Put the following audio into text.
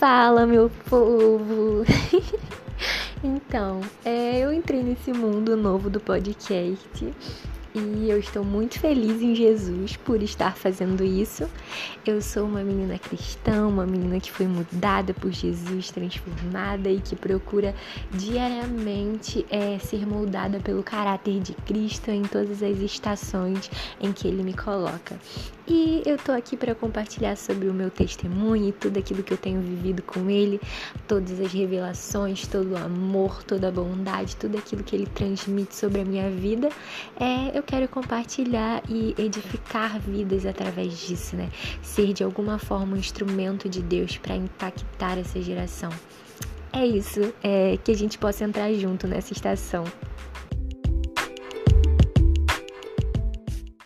Fala, meu povo! então, é, eu entrei nesse mundo novo do podcast e eu estou muito feliz em Jesus por estar fazendo isso. Eu sou uma menina cristã, uma menina que foi mudada por Jesus, transformada e que procura diariamente é, ser moldada pelo caráter de Cristo em todas as estações em que Ele me coloca. E eu tô aqui para compartilhar sobre o meu testemunho e tudo aquilo que eu tenho vivido com Ele, todas as revelações, todo o amor, toda a bondade, tudo aquilo que Ele transmite sobre a minha vida. É, eu quero compartilhar e edificar vidas através disso, né? Ser de alguma forma um instrumento de Deus para impactar essa geração. É isso, é que a gente possa entrar junto nessa estação.